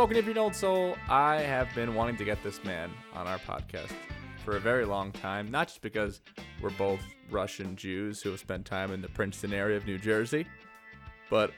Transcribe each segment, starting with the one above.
welcome to If You're an Old Soul. I have been wanting to get this man on our podcast for a very long time, not just because we're both Russian Jews who have spent time in the Princeton area of New Jersey, but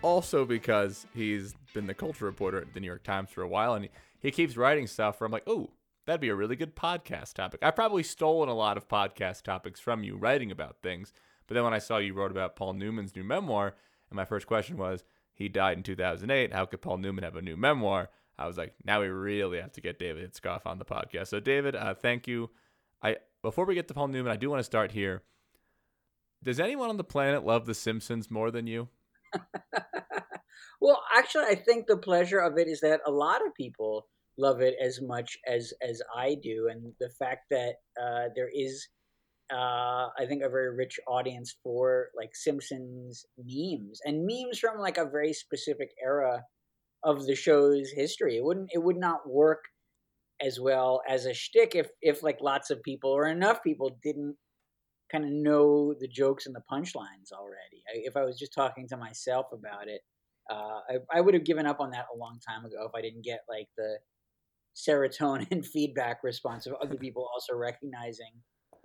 also because he's been the culture reporter at the New York Times for a while and he, he keeps writing stuff where I'm like, oh, that'd be a really good podcast topic. I've probably stolen a lot of podcast topics from you writing about things, but then when I saw you wrote about Paul Newman's new memoir, and my first question was, he died in 2008. How could Paul Newman have a new memoir? I was like, now we really have to get David Itzkoff on the podcast. So, David, uh, thank you. I before we get to Paul Newman, I do want to start here. Does anyone on the planet love The Simpsons more than you? well, actually, I think the pleasure of it is that a lot of people love it as much as as I do, and the fact that uh, there is uh, I think a very rich audience for like Simpsons memes and memes from like a very specific era of the show's history. It wouldn't it would not work as well as a shtick if if like lots of people or enough people didn't kind of know the jokes and the punchlines already. I, if I was just talking to myself about it, uh, I, I would have given up on that a long time ago if I didn't get like the serotonin feedback response of other people also recognizing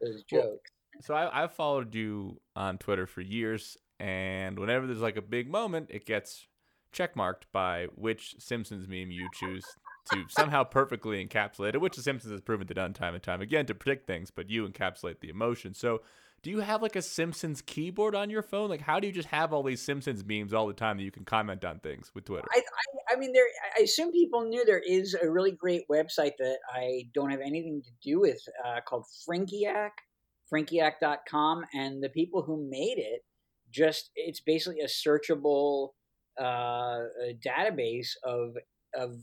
those jokes. Well, so I, I've followed you on Twitter for years, and whenever there's like a big moment, it gets checkmarked by which Simpsons meme you choose to somehow perfectly encapsulate it, which The Simpsons has proven to done time and time again to predict things, but you encapsulate the emotion. So, do you have like a Simpsons keyboard on your phone? Like, how do you just have all these Simpsons memes all the time that you can comment on things with Twitter? I, I, I mean, there. I assume people knew there is a really great website that I don't have anything to do with uh, called Frinkiac frinkiac.com and the people who made it just it's basically a searchable uh, database of of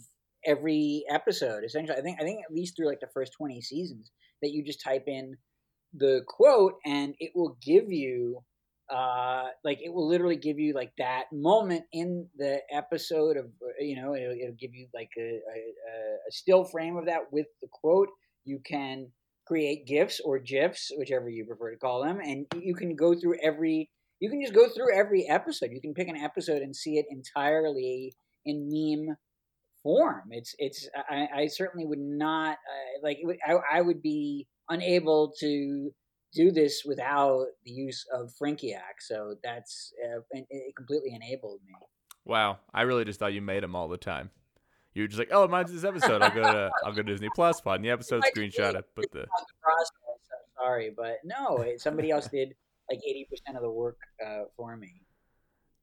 every episode essentially i think i think at least through like the first 20 seasons that you just type in the quote and it will give you uh like it will literally give you like that moment in the episode of you know it'll, it'll give you like a, a, a still frame of that with the quote you can create GIFs or GIFs, whichever you prefer to call them, and you can go through every. You can just go through every episode. You can pick an episode and see it entirely in meme form. It's it's. I, I certainly would not uh, like. Would, I, I would be unable to do this without the use of Frinkiac. So that's uh, it completely enabled me. Wow, I really just thought you made them all the time you're just like, oh, mine's this episode. I'll go to I'll go to Disney Plus, find the episode, screenshot it, put the. Sorry, but no, somebody else did like eighty percent of the work uh, for me.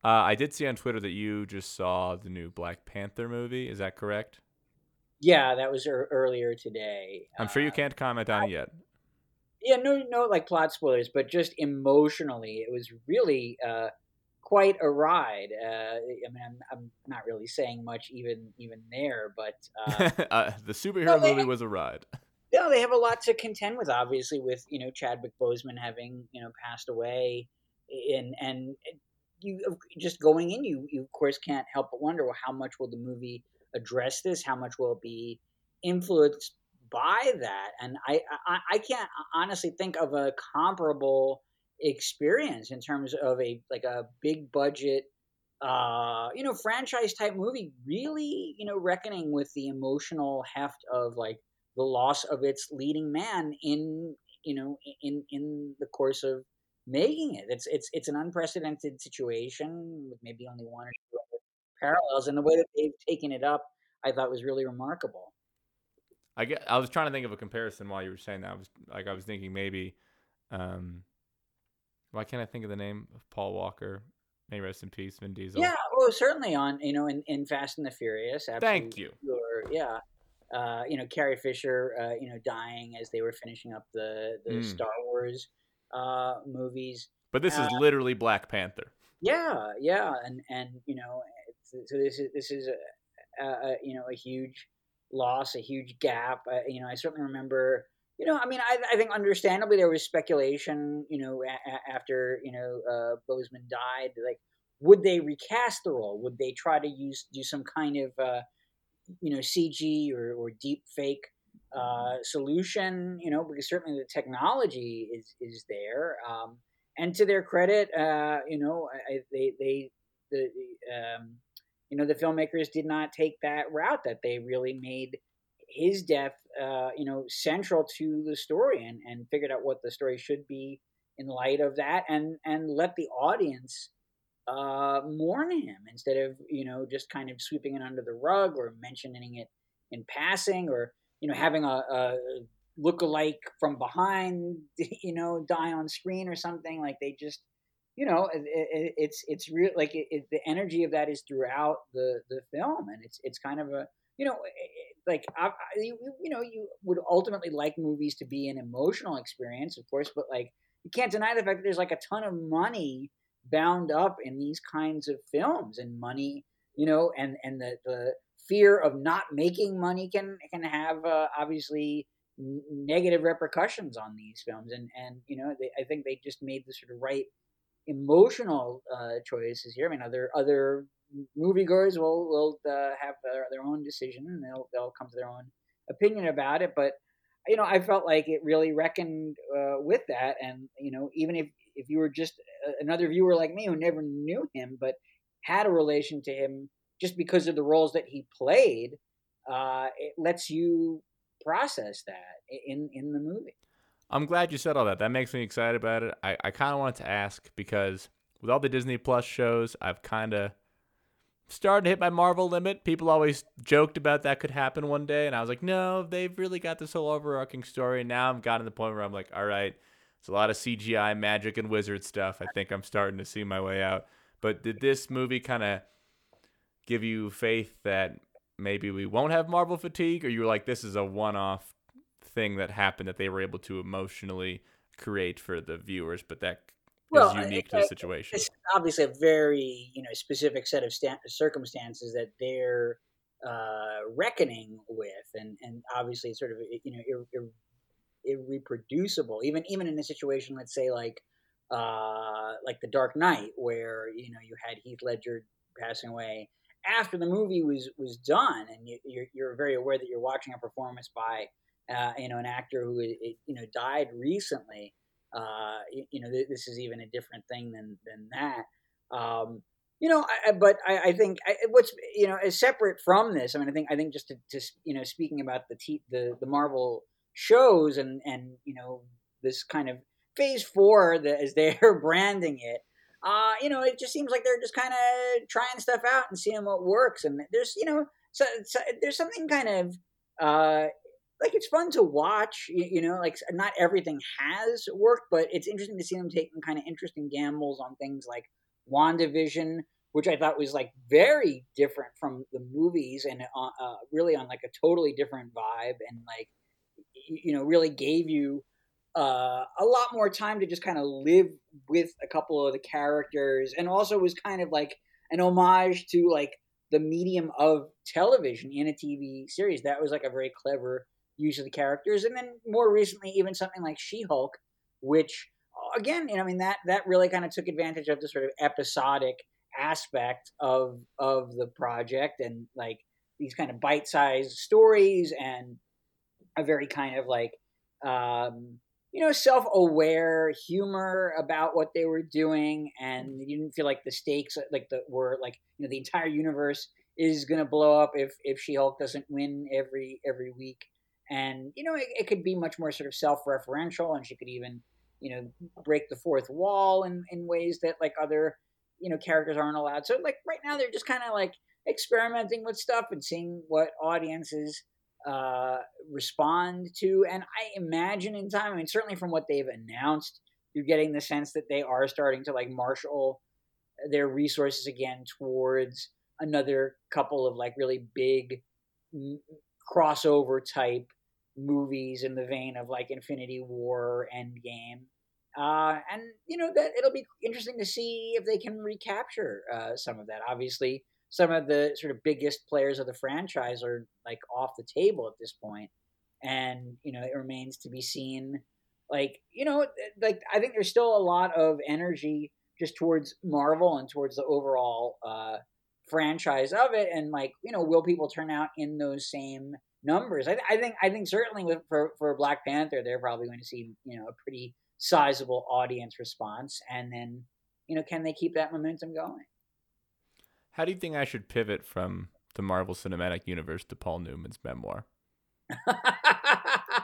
Uh, I did see on Twitter that you just saw the new Black Panther movie. Is that correct? Yeah, that was er- earlier today. I'm sure you uh, can't comment on I, it yet. Yeah, no, no, like plot spoilers, but just emotionally, it was really uh, quite a ride. Uh, I mean, I'm, I'm, not really saying much even even there, but uh, uh, the superhero movie was a ride. Yeah, they have a lot to contend with, obviously, with you know Chadwick Boseman having you know passed away, and and you just going in, you you of course can't help but wonder well, how much will the movie address this? How much will it be influenced by that? And I I, I can't honestly think of a comparable experience in terms of a like a big budget uh you know franchise type movie really you know reckoning with the emotional heft of like the loss of its leading man in you know in in the course of making it it's it's it's an unprecedented situation with maybe only one or two parallels and the way that they've taken it up i thought was really remarkable i get i was trying to think of a comparison while you were saying that i was like i was thinking maybe um why can't I think of the name of Paul Walker? May rest in peace, Vin Diesel. Yeah, well, certainly on you know in, in Fast and the Furious. Thank you. Yeah, uh, you know Carrie Fisher, uh, you know dying as they were finishing up the the mm. Star Wars uh, movies. But this is uh, literally Black Panther. Yeah, yeah, and and you know, so this is this is a, a you know a huge loss, a huge gap. Uh, you know, I certainly remember you know, I mean, I, I think understandably there was speculation, you know, a, after you know uh, Boseman died, like would they recast the role? Would they try to use do some kind of uh, you know CG or, or deep fake uh, solution? You know, because certainly the technology is is there. Um, and to their credit, uh, you know, I, they they the um, you know the filmmakers did not take that route that they really made his death uh, you know central to the story and, and figured out what the story should be in light of that and and let the audience uh, mourn him instead of you know just kind of sweeping it under the rug or mentioning it in passing or you know having a, a look-alike from behind you know die on screen or something. Like they just you know it, it, it's it's real like it, the energy of that is throughout the the film and it's it's kind of a you know like I, I, you, you know you would ultimately like movies to be an emotional experience of course but like you can't deny the fact that there's like a ton of money bound up in these kinds of films and money you know and and the the fear of not making money can can have uh, obviously negative repercussions on these films and and you know they, i think they just made the sort of right emotional uh, choices here. I mean other other moviegoers will will uh, have their, their own decision and they'll they'll come to their own opinion about it. But you know i felt like it really reckoned uh, with that. And you know even if if you were just another viewer like me who never knew him but had a relation to him just because of the roles that he played uh, it lets you process that in in the movie i'm glad you said all that. That makes me excited about it. I, I kind of wanted to ask because with all the disney plus shows i've kind of started to hit my marvel limit. People always joked about that could happen one day and i was like no they've really got this whole overarching story. And now i'm gotten to the point where i'm like all right it's a lot of cgi magic and wizard stuff. I think i'm starting to see my way out. But did this movie kind of give you faith that maybe we won't have Marvel fatigue, or you were like, this is a one-off thing that happened that they were able to emotionally create for the viewers, but that well, is unique to the situation. It's obviously a very you know specific set of sta- circumstances that they're uh, reckoning with, and and obviously sort of you know ir- ir- irreproducible. Even even in a situation, let's say like uh, like the Dark Knight, where you know you had Heath Ledger passing away after the movie was was done, and you, are you're very aware that you're watching a performance by uh, you know an actor who you know died recently. Uh, you, know, this is even a different thing than than that. Um, you know, I, but I, I think I, what's you know is separate from this. I mean, I think I think just to, to you know speaking about the the the Marvel shows and and you know this kind of phase four the, as they're branding it uh, you know, it just seems like they're just kind of trying stuff out and seeing what works. And there's, you know, so, so there's something kind of uh, like it's fun to watch. You, you, know, like not everything has worked, but it's interesting to see them taking kind of interesting gambles on things like WandaVision, which I thought was like very different from the movies and uh, uh, really on like a totally different vibe and like you know really gave you uh, a lot more time to just kind of live with a couple of the characters, and also was kind of like an homage to like the medium of television in a TV series. That was like a very clever use of the characters, and then more recently, even something like She Hulk, which again, you know, I mean that that really kind of took advantage of the sort of episodic aspect of of the project and like these kind of bite-sized stories and a very kind of like um, you know, self-aware humor about what they were doing, and you didn't feel like the stakes, like the were like you know the entire universe is going to blow up if if She-Hulk doesn't win every every week, and you know it, it could be much more sort of self-referential, and she could even you know break the fourth wall in in ways that like other you know characters aren't allowed. So like right now they're just kind of like experimenting with stuff and seeing what audiences uh, respond to. And I imagine in time, I mean, certainly from what they've announced, you're getting the sense that they are starting to like marshal their resources again towards another couple of like really big crossover type movies in the vein of like Infinity War, Endgame. Uh, and you know that it'll be interesting to see if they can recapture uh, some of that. Obviously, some of the sort of biggest players of the franchise are like off the table at this point and you know it remains to be seen like you know like i think there's still a lot of energy just towards marvel and towards the overall uh franchise of it and like you know will people turn out in those same numbers i, I think i think certainly with, for for black panther they're probably going to see you know a pretty sizable audience response and then you know can they keep that momentum going how do you think I should pivot from the Marvel Cinematic Universe to Paul Newman's memoir? do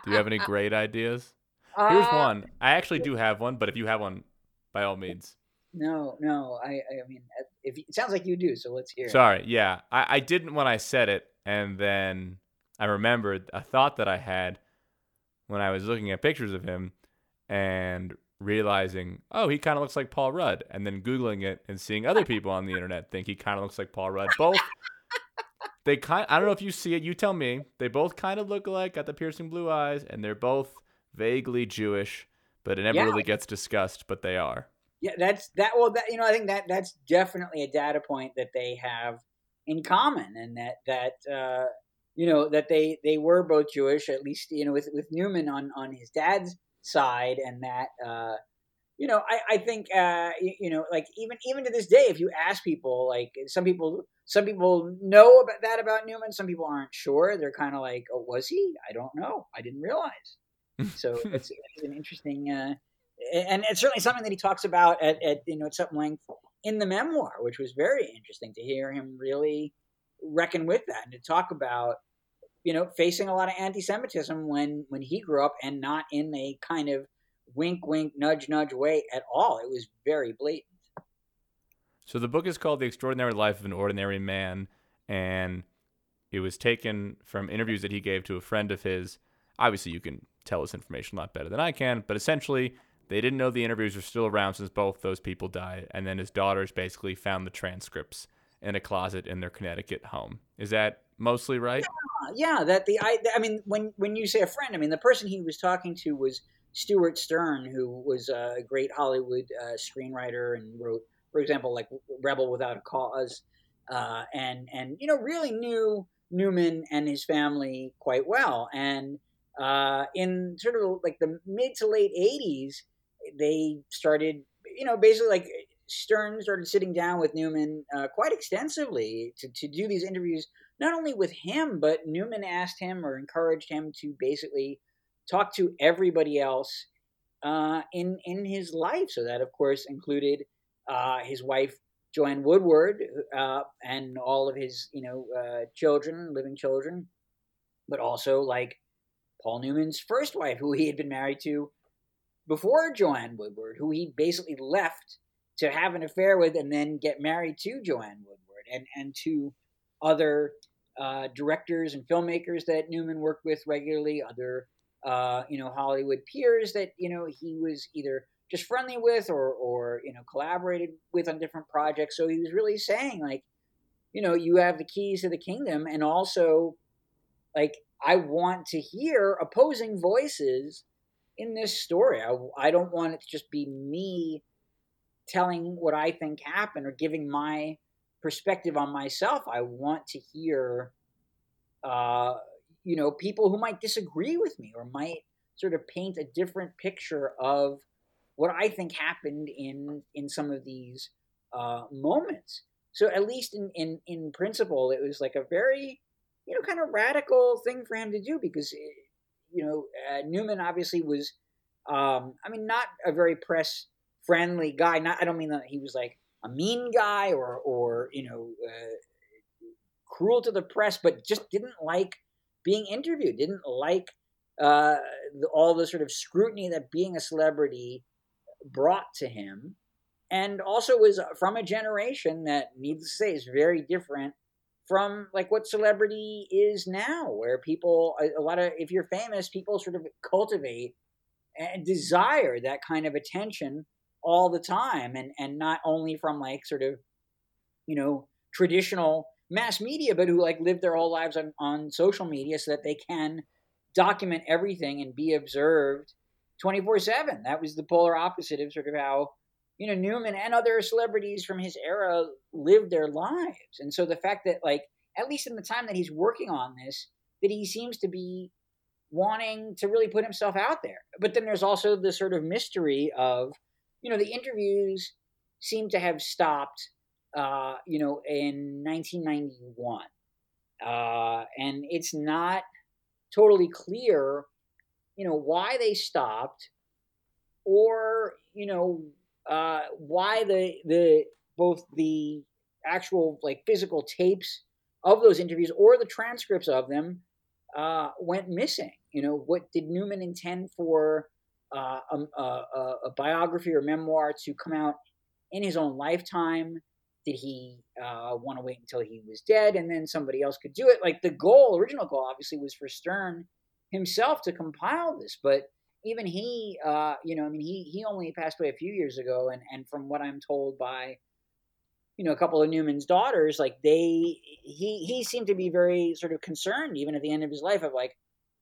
you have any great ideas? Here's uh, one. I actually do have one, but if you have one, by all means. No, no. I, I mean, if it sounds like you do, so let's hear. Sorry. It. Yeah, I, I didn't when I said it, and then I remembered a thought that I had when I was looking at pictures of him, and realizing, oh, he kind of looks like Paul Rudd, and then googling it and seeing other people on the internet think he kind of looks like Paul Rudd. Both. they kind. I don't know if you see it. You tell me. They both kind of look alike. Got the piercing blue eyes, and they're both vaguely Jewish, but it never yeah. really gets discussed. But they are. Yeah, that's that. Well, that you know, I think that that's definitely a data point that they have in common, and that that uh, you know that they they were both Jewish, at least you know with with Newman on on his dad's side, and that uh, you know I I think uh, you, you know like even even to this day, if you ask people, like some people some people know about that about Newman, some people aren't sure. They're kind of like, oh, was he? I don't know. I didn't realize. so it's, it's, an interesting. Uh, and it's certainly something that he talks about at, at you know at some length in the memoir, which was very interesting to hear him really reckon with that and to talk about you know, facing a lot of anti-Semitism when when he grew up, and not in a kind of wink, wink, nudge, nudge way at all. It was very blatant. So the book is called The Extraordinary Life of an Ordinary Man, and it was taken from interviews that he gave to a friend of his. Obviously, you can tell this information a lot better than I can, but essentially, they didn't know the interviews were still around since both those people died, and then his daughters basically found the transcripts in a closet in their Connecticut home. Is that mostly right? Yeah, yeah. That the I, I mean, when when you say a friend, I mean the person he was talking to was Stewart Stern, who was a great Hollywood uh, screenwriter and wrote, for example, like Rebel Without a Cause, uh, and and you know really knew Newman and his family quite well. And uh, in sort of like the mid to late '80s, they started, you know, basically like Stern started sitting down with Newman uh, quite extensively to, to do these interviews not only with him, but Newman asked him or encouraged him to basically talk to everybody else uh, in in his life. So that, of course, included uh, his wife Joanne Woodward uh, and all of his you know uh, children, living children, but also like Paul Newman's first wife, who he had been married to before Joanne Woodward, who he basically left to have an affair with and then get married to Joanne Woodward, and and to other uh, directors and filmmakers that Newman worked with regularly, other uh, you know Hollywood peers that you know he was either just friendly with or or you know collaborated with on different projects. So he was really saying like, you know, you have the keys to the kingdom, and also like I want to hear opposing voices in this story. I, I don't want it to just be me telling what I think happened or giving my perspective on myself. I want to hear, uh, you know, people who might disagree with me or might sort of paint a different picture of what I think happened in in some of these uh, moments. So at least in, in in principle, it was like a very you know kind of radical thing for him to do because eh, you know uh, Newman obviously was um, I mean not a very press friendly guy. Not I don't mean that he was like a mean guy or or you know uh, cruel to the press, but just didn't like being interviewed. Didn't like uh, the, all the sort of scrutiny that being a celebrity brought to him, and also was from a generation that, needless to say, is very different from like what celebrity is now, where people a, a lot of if you're famous, people sort of cultivate and desire that kind of attention all the time and and not only from like sort of you know traditional mass media but who like live their whole lives on, on social media so that they can document everything and be observed 24-7 that was the polar opposite of sort of how you know newman and other celebrities from his era lived their lives. And so the fact that like at least in the time that he's working on this that he seems to be wanting to really put himself out there. But then there's also the sort of mystery of you know, the interviews seem to have stopped, uh, you know, in 1991. Uh, and it's not totally clear, you know, why they stopped or, you know, uh, why the, the, both the actual like physical tapes of those interviews or the transcripts of them uh, went missing. You know, what did Newman intend for uh, a, a, a, biography or memoir to come out in his own lifetime? Did he uh, want to wait until he was dead and then somebody else could do it? Like the goal, original goal, obviously, was for Stern himself to compile this, but even he, uh, you know, I mean, he he only passed away a few years ago, and and from what I'm told by, you know, a couple of Newman's daughters, like they, he he seemed to be very sort of concerned, even at the end of his life, of like,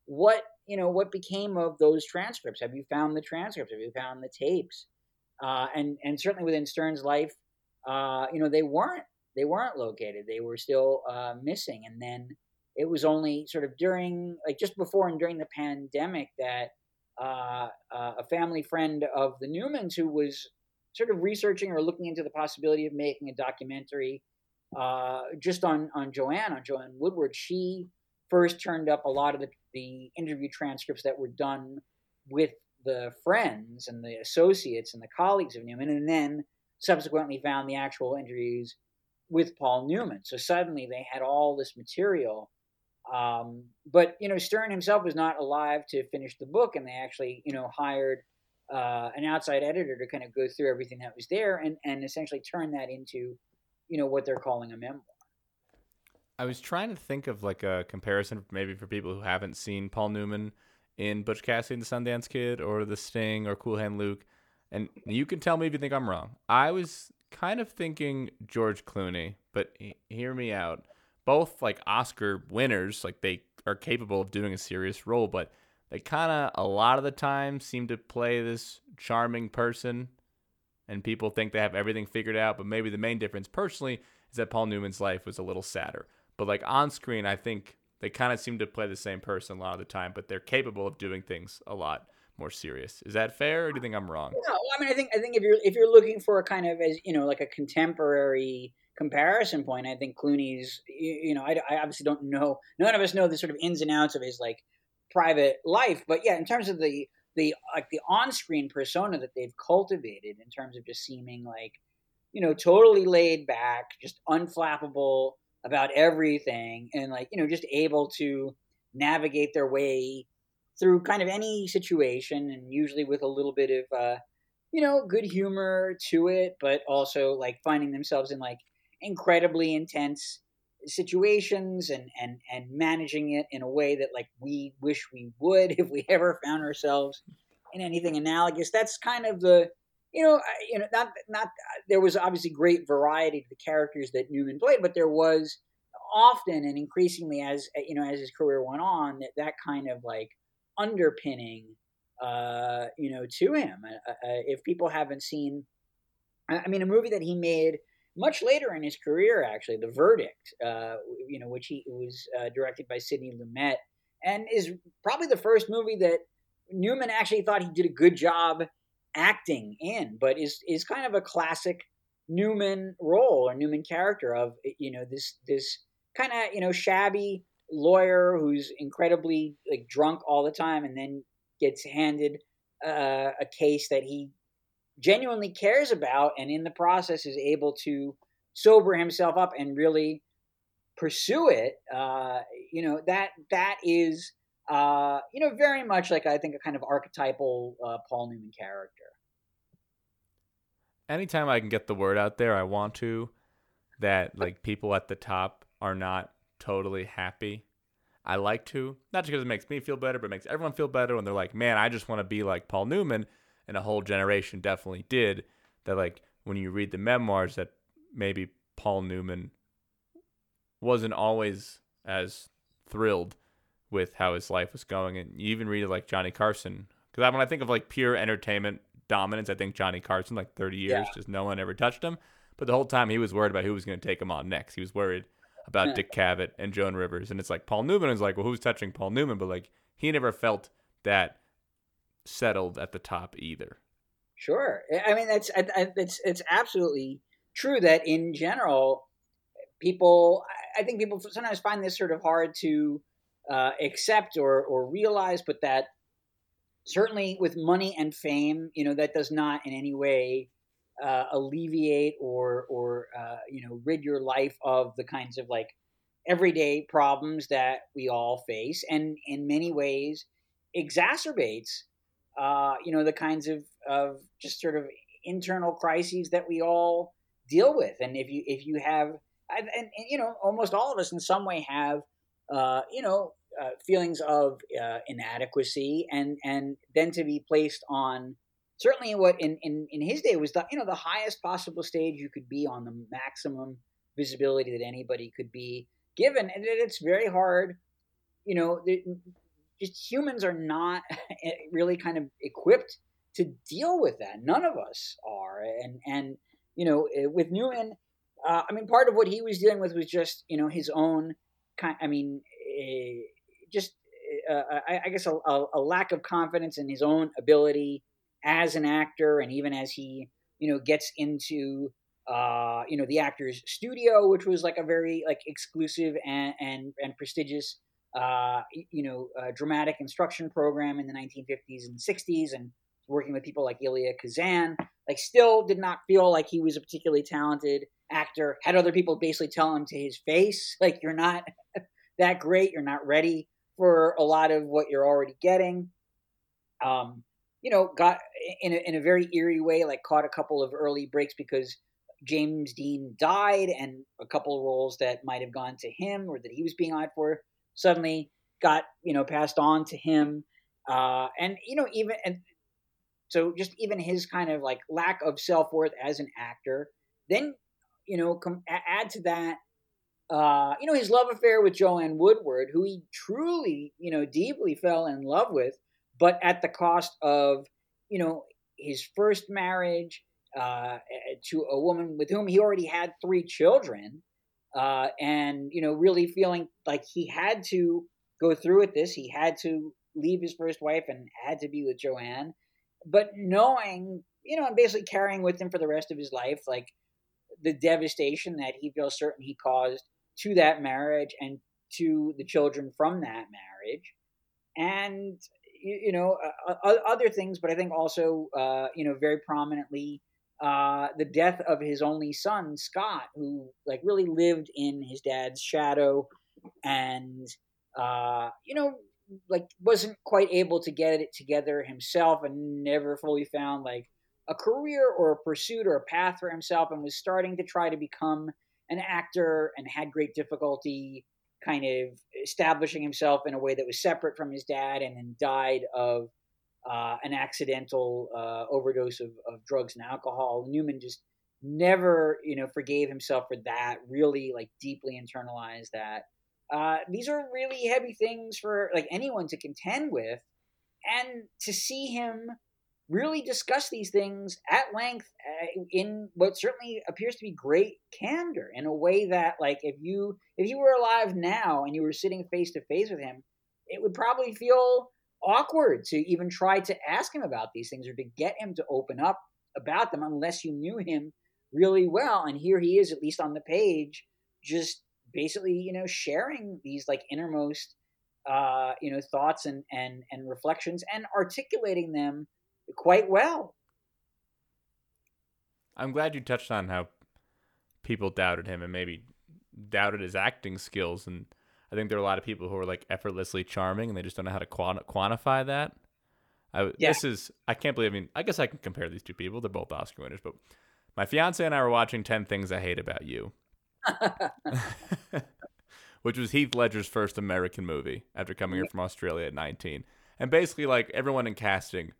what you know, what became of those transcripts? Have you found the transcripts? Have you found the tapes? Uh, and and certainly within Stern's life, uh, you know, they weren't they weren't located. They were still uh, missing, and then it was only sort of during, like just before and during the pandemic, that uh, uh, a family friend of the Newmans who was sort of researching or looking into the possibility of making a documentary uh, just on on Joanne, on Joanne Woodward. She first turned up a lot of the, the interview transcripts that were done with the friends and the associates and the colleagues of Newman, and then subsequently found the actual interviews with Paul Newman. So suddenly they had all this material um, but you know, Stern himself was not alive to finish the book, and they actually you know hired uh, an outside editor to kind of go through everything that was there and and essentially turn that into you know what they're calling a memoir. I was trying to think of like a comparison, maybe for people who haven't seen Paul Newman in Butch Cassidy and the Sundance Kid or The Sting or Cool Hand Luke, and you can tell me if you think I'm wrong. I was kind of thinking George Clooney, but hear me out both like Oscar winners, like they are capable of doing a serious role, but they kind of a lot of the time seem to play this charming person and people think they have everything figured out, but maybe the main difference personally is that Paul Newman's life was a little sadder. But like on screen, I think they kind of seem to play the same person a lot of the time, but they're capable of doing things a lot more serious. Is that fair, or do you think I'm wrong? No, I mean I think I think if you're if you're looking for a kind of as you know like a contemporary comparison point, I think Clooney's, you know, I, I, obviously don't know, none of us know the sort of ins and outs of his like private life, but yeah, in terms of the the like the on-screen persona that they've cultivated, in terms of just seeming like, you know, totally laid back, just unflappable about everything, and like you know, just able to navigate their way through kind of any situation, and usually with a little bit of. uh you know, good humor to it, but also like finding themselves in like incredibly intense situations and and and managing it in a way that like we wish we would if we ever found ourselves in anything analogous that's kind of the you know you know not not there was obviously great variety to the characters that Newman played but there was often and increasingly as you know as his career went on that that kind of like underpinning uh you know to him uh, uh, if people haven't seen I mean a movie that he made much later in his career, actually, The Verdict, uh, you know, which he was uh, directed by Sidney Lumet, and is probably the first movie that Newman actually thought he did a good job acting in, but is is kind of a classic Newman role or Newman character of you know this this kind of you know shabby lawyer who's incredibly like drunk all the time, and then gets handed uh, a case that he genuinely cares about and in the process is able to sober himself up and really pursue it uh, you know that that is uh, you know very much like i think a kind of archetypal uh, paul newman character. Anytime i can get the word out there i want to that like people at the top are not totally happy. I like to not just because it makes me feel better but it makes everyone feel better when they're like man i just want to be like paul newman. And a whole generation definitely did that like when you read the memoirs that maybe Paul Newman wasn't always as thrilled with how his life was going and you even read it like Johnny Carson because when I think of like pure entertainment dominance I think Johnny Carson like 30 years yeah. just no one ever touched him but the whole time he was worried about who was going to take him on next he was worried about yeah. Dick Cavett and Joan Rivers and it's like Paul Newman is like well who's touching Paul Newman but like he never felt that settled at the top either. Sure, I mean that's it's it's absolutely true that in general, people I think people sometimes find this sort of hard to uh, accept or or realize, but that certainly with money and fame, you know, that does not in any way uh, alleviate or or uh, you know rid your life of the kinds of like everyday problems that we all face, and in many ways exacerbates uh, you know the kinds of of just sort of internal crises that we all deal with. And if you if you have and, and, and you know almost all of us in some way have uh, you know uh, feelings of uh, inadequacy and and then to be placed on certainly what in, in, in his day was the you know the highest possible stage you could be on the maximum visibility that anybody could be given. And it's very hard you know just humans are not really kind of equipped to deal with that. None of us are. And and you know eh, with newman uh, i mean part of what he was dealing with was just you know his own kind i mean uh, just uh, I, I, guess a, a, lack of confidence in his own ability as an actor, and even as he you know gets into uh, you know the actor's studio, which was like a very like exclusive and and, and prestigious uh, you know uh, dramatic instruction program in the 1950s and 60s, and working with people like Elia Kazan. Like, still did not feel like he was a particularly talented actor. Had other people basically tell him to his face, like, you're not that great. You're not ready for a lot of what you're already getting. Um, you know, got in a, in a very eerie way, like caught a couple of early breaks because James Dean died, and a couple of roles that might have gone to him or that he was being eyed for suddenly got you know passed on to him. Uh, and you know, even and so, just even his kind of like lack of self worth as an actor. Then you know, com- add to that uh, you know, his love affair with Joanne Woodward, who he truly, you know, deeply fell in love with, but at the cost of, you know, his first marriage uh, to a woman with whom he already had three children, uh, and you know, really feeling like he had to go through with this. He had to leave his first wife and had to be with Joanne, but knowing, you know, and basically carrying with him for the rest of his life, like the devastation that he feels certain he caused to that marriage and to the children from that marriage. And you, know, uh, uh, other things, but I think also, uh, you know, very prominently, uh, the death of his only son, Scott, who like really lived in his dad's shadow and, uh, you know, like wasn't quite able to get it together himself and never fully found like a career or a pursuit or a path for himself and was starting to try to become an actor and had great difficulty kind of establishing himself in a way that was separate from his dad and then died of uh, an accidental uh, overdose of, of drugs and alcohol. Newman just never, you know, forgave himself for that, really like deeply internalized that. Uh, these are really heavy things for like anyone to contend with. And to see him really discuss these things at length uh, in what certainly appears to be great candor in a way that like if you if you were alive now and you were sitting face to face with him it would probably feel awkward to even try to ask him about these things or to get him to open up about them unless you knew him really well and here he is at least on the page just basically you know sharing these like innermost uh you know thoughts and and and reflections and articulating them quite well. I'm glad you touched on how people doubted him and maybe doubted his acting skills. And I think there are a lot of people who are like effortlessly charming and they just don't know how to quantify that. I, yeah. This is, I can't believe, I mean, I guess I can compare these two people. They're both Oscar winners, but my fiance and I were watching 10 Things I Hate About You, which was Heath Ledger's first American movie after coming here from Australia at 19. And basically, like, everyone in casting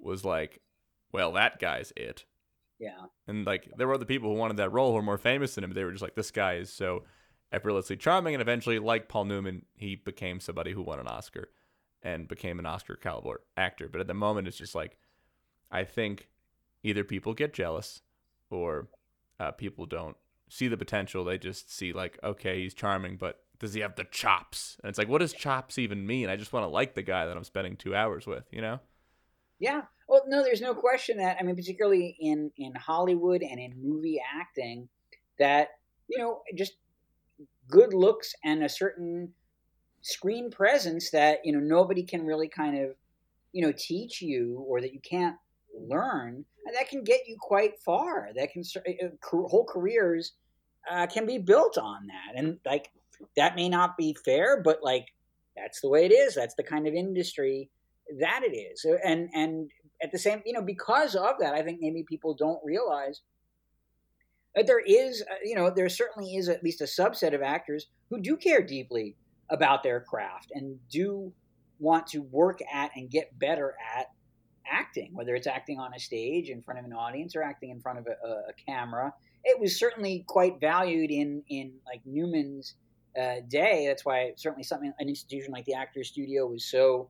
was like, well, that guy's it. Yeah. And like there were other people who wanted that role who were more famous than him. They were just like, this guy is so effortlessly charming. And eventually, like Paul Newman, he became somebody who won an Oscar and became an Oscar caliber actor. But at the moment, it's just like, I think either people get jealous or uh, people don't see the potential. They just see like, okay, he's charming, but does he have the chops? And it's like, what does chops even mean? I just want to like the guy that I'm spending two hours with, you know? Yeah. Well, no, there's no question that I mean, particularly in in Hollywood and in movie acting, that you know, just good looks and a certain screen presence that you know nobody can really kind of you know teach you or that you can't learn, and that can get you quite far. That can uh, whole careers uh, can be built on that, and like that may not be fair, but like that's the way it is. That's the kind of industry that it is, and and at the same, you know, because of that, I think maybe people don't realize that there is, uh, you know, there certainly is at least a subset of actors who do care deeply about their craft and do want to work at and get better at acting, whether it's acting on a stage in front of an audience or acting in front of a, a camera. It was certainly quite valued in in like Newman's uh, day. That's why certainly something an institution like the Actors Studio was so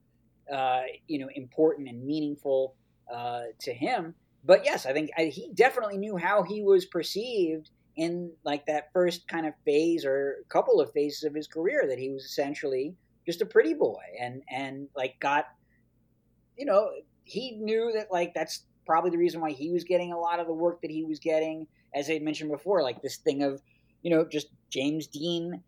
uh, you know important and meaningful uh, to him. But yes, I think I, he definitely knew how he was perceived in like that first kind of phase or couple of phases of his career that he was essentially just a pretty boy and and like got you know he knew that like that's probably the reason why he was getting a lot of the work that he was getting as i mentioned before like this thing of you know just james dean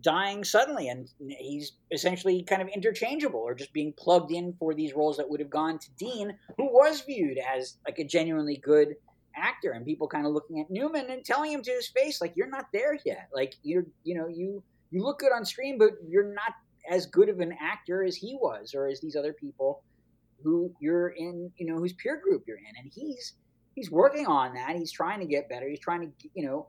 dying suddenly and he's essentially kind of interchangeable or just being plugged in for these roles that would have gone to dean who was viewed as like a genuinely good actor and people kind of looking at newman and telling him to his face like you're not there yet. Like you're you know you you look good on screen but you're not as good of an actor as he was or as these other people who you're in you know whose peer group you're in. And he's he's working on that he's trying to get better he's trying to you know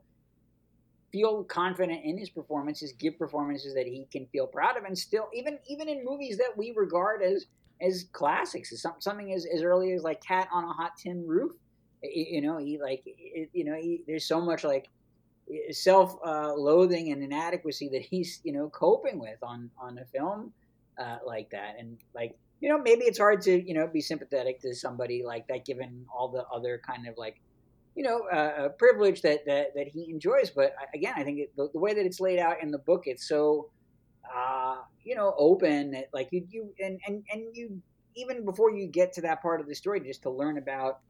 feel confident in his performances, give performances that he can feel proud of, and still even even in movies that we regard as as classics, as something as, as early as like Cat on a Hot Tin Roof. You know, he like you know he, there's so much like self-loathing uh, and inadequacy that he's you know coping with on on a film uh, like that, and like you know maybe it's hard to you know be sympathetic to somebody like that given all the other kind of like you know, uh, a privilege that, that, that he enjoys. But again, I think it, the, the, way that it's laid out in the book, it's so, uh, you know, open that like you, you, and, and, and you, even before you get to that part of the story, just to learn about